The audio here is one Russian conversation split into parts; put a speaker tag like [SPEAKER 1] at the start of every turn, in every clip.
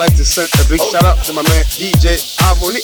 [SPEAKER 1] like to send a big oh. shout out to my man DJ Harmony.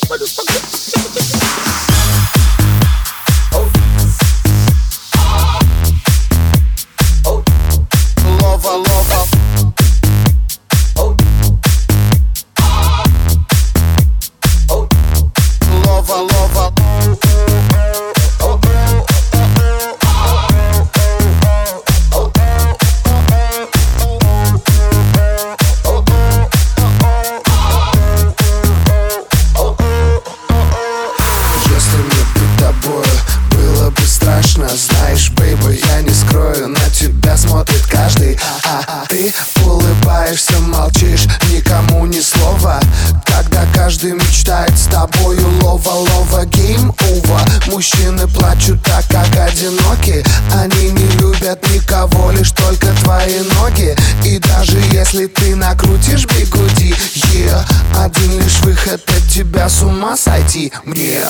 [SPEAKER 1] Заплати мне.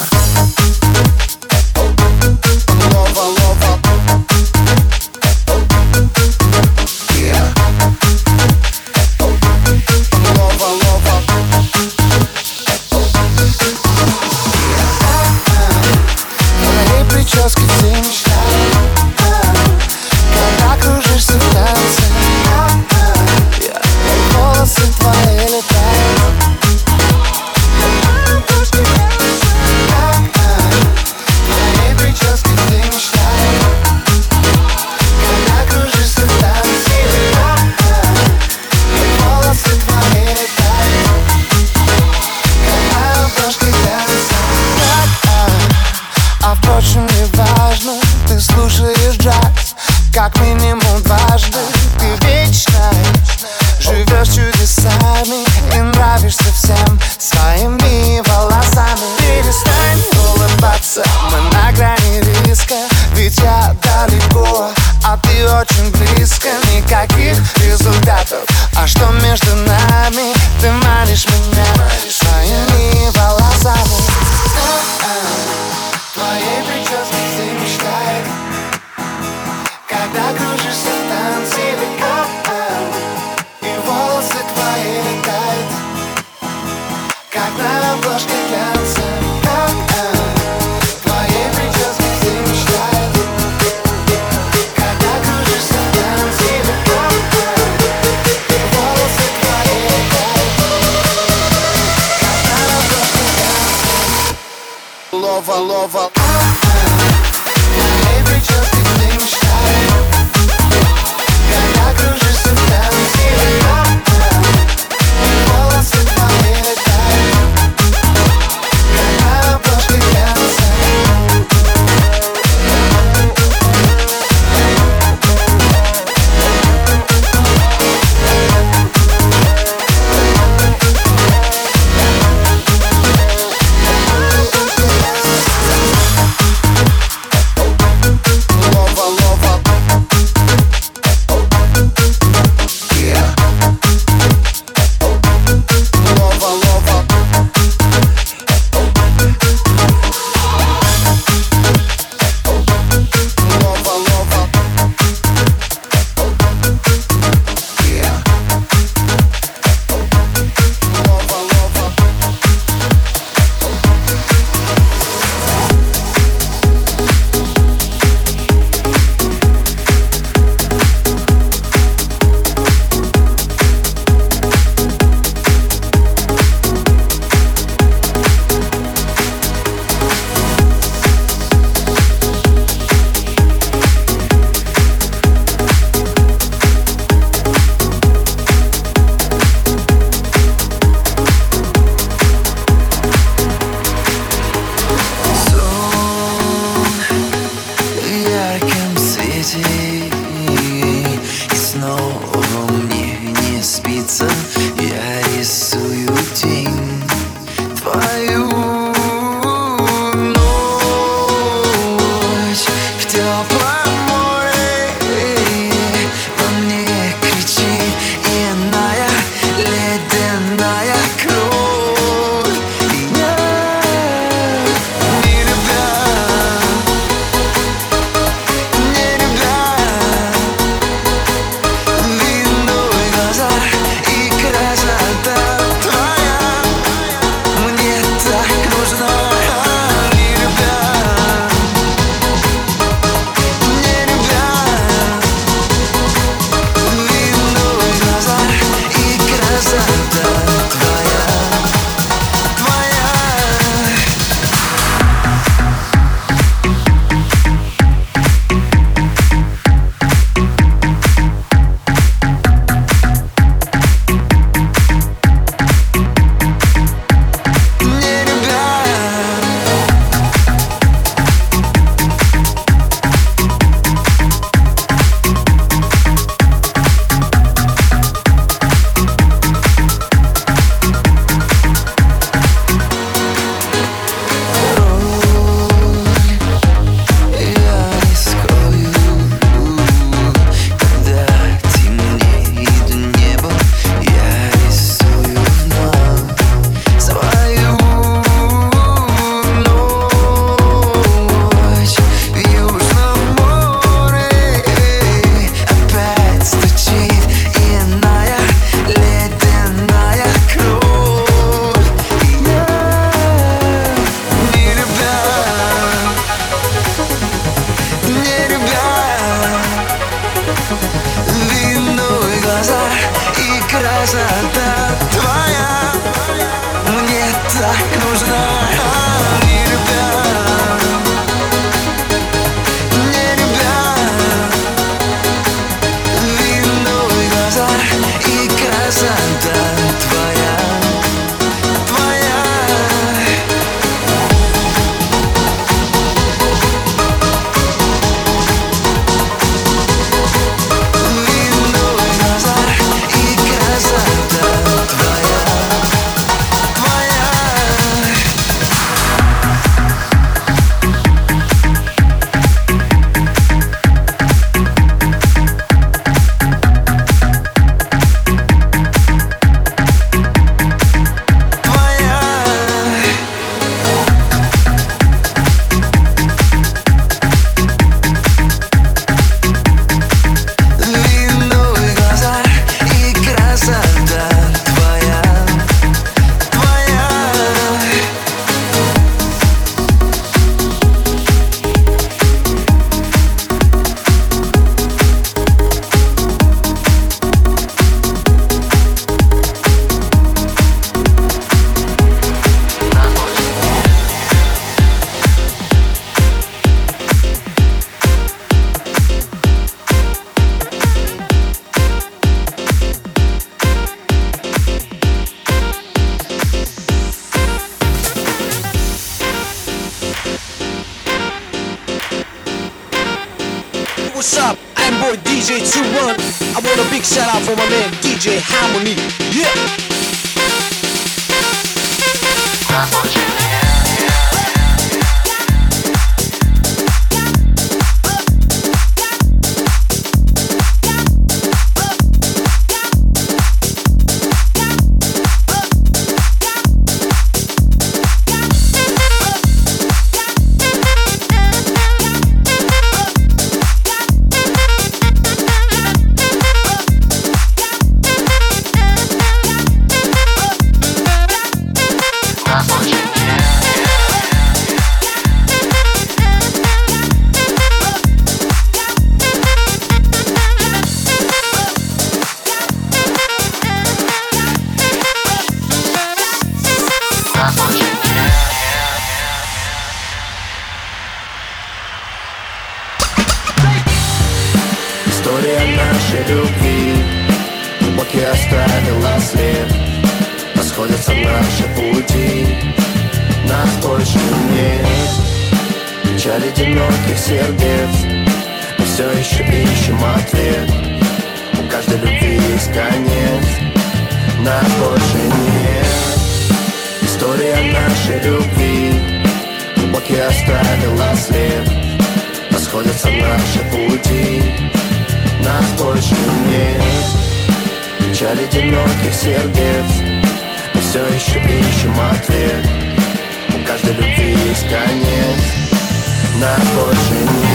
[SPEAKER 2] сердец Мы все еще ищем ответ У каждой любви есть конец На больше нет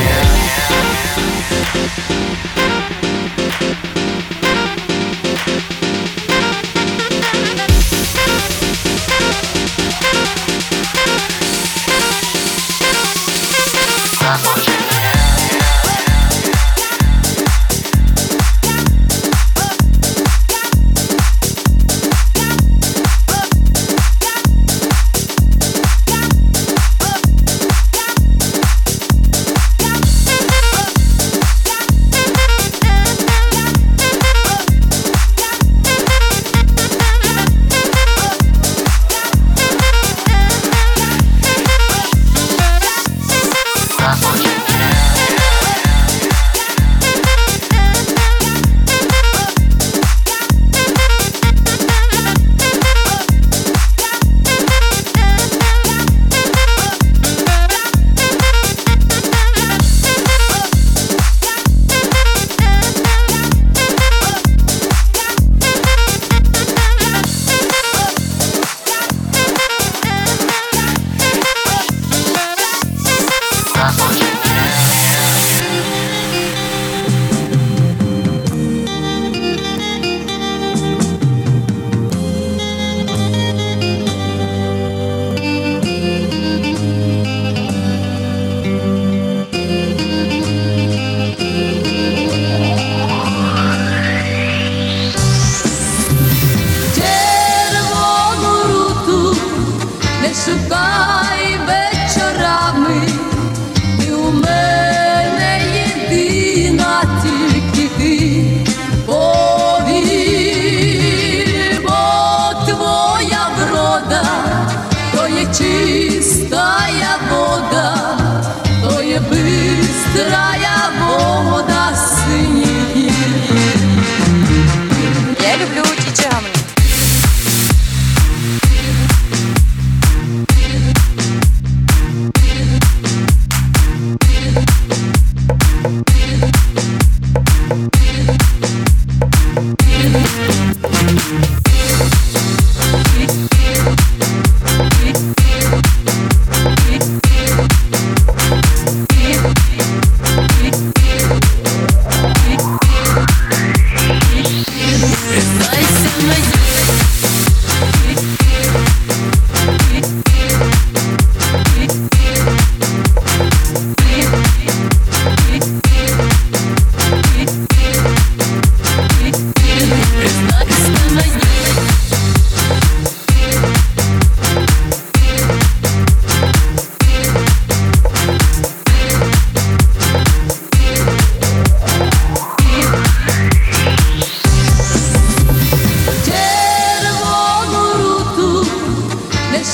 [SPEAKER 3] 多么。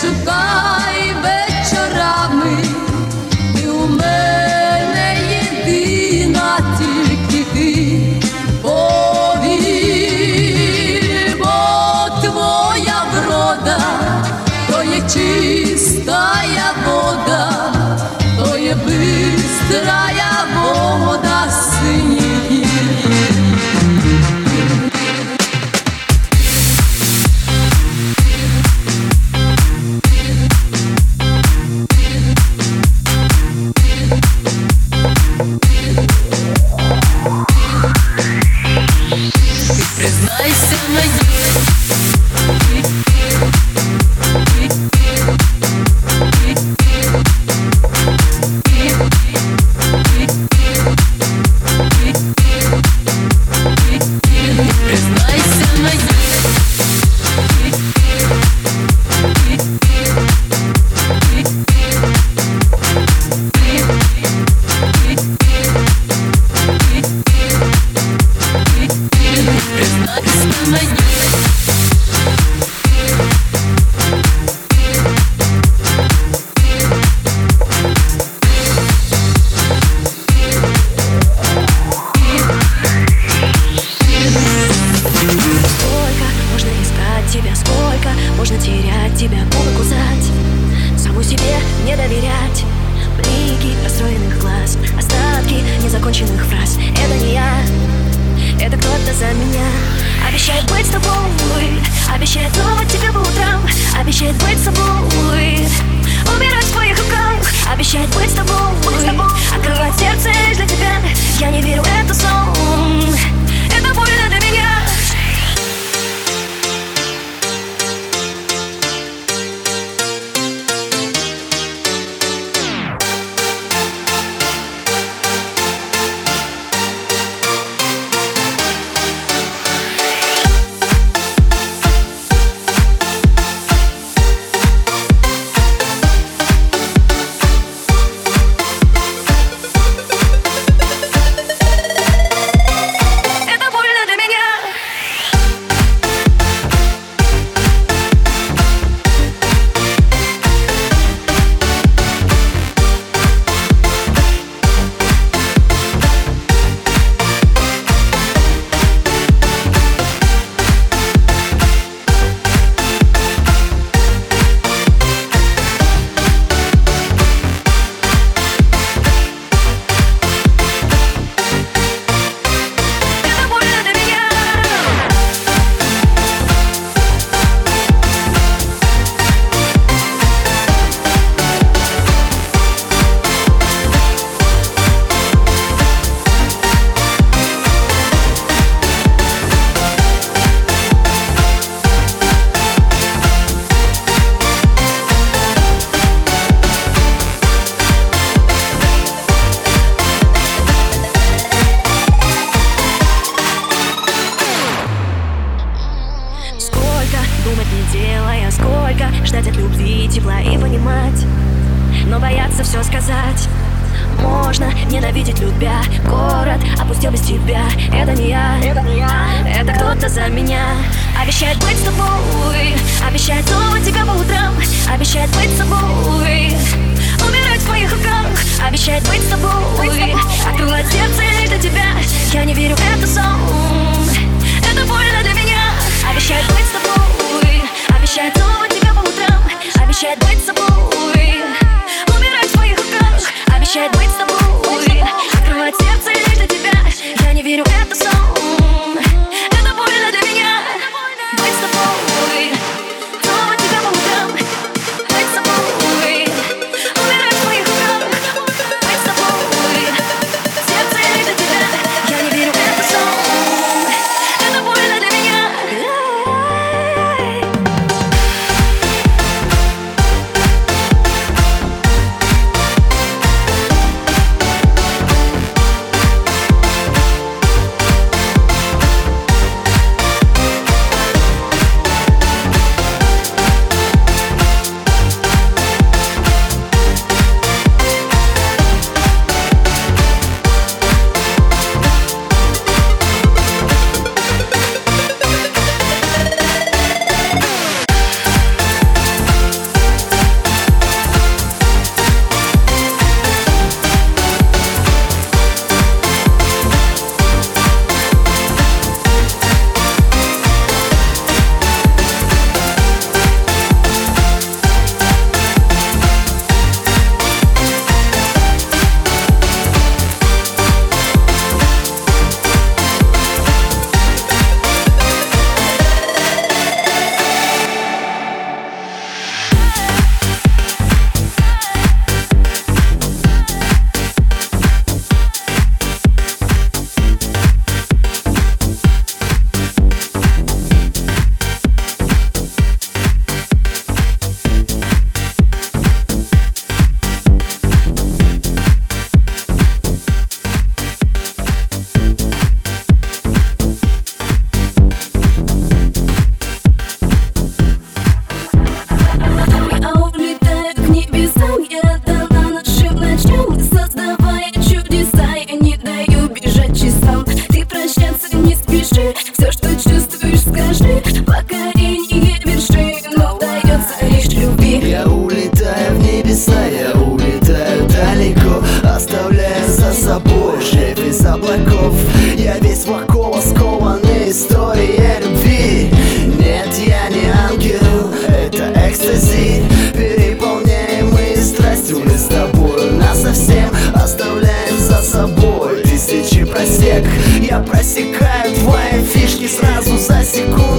[SPEAKER 3] should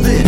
[SPEAKER 3] build it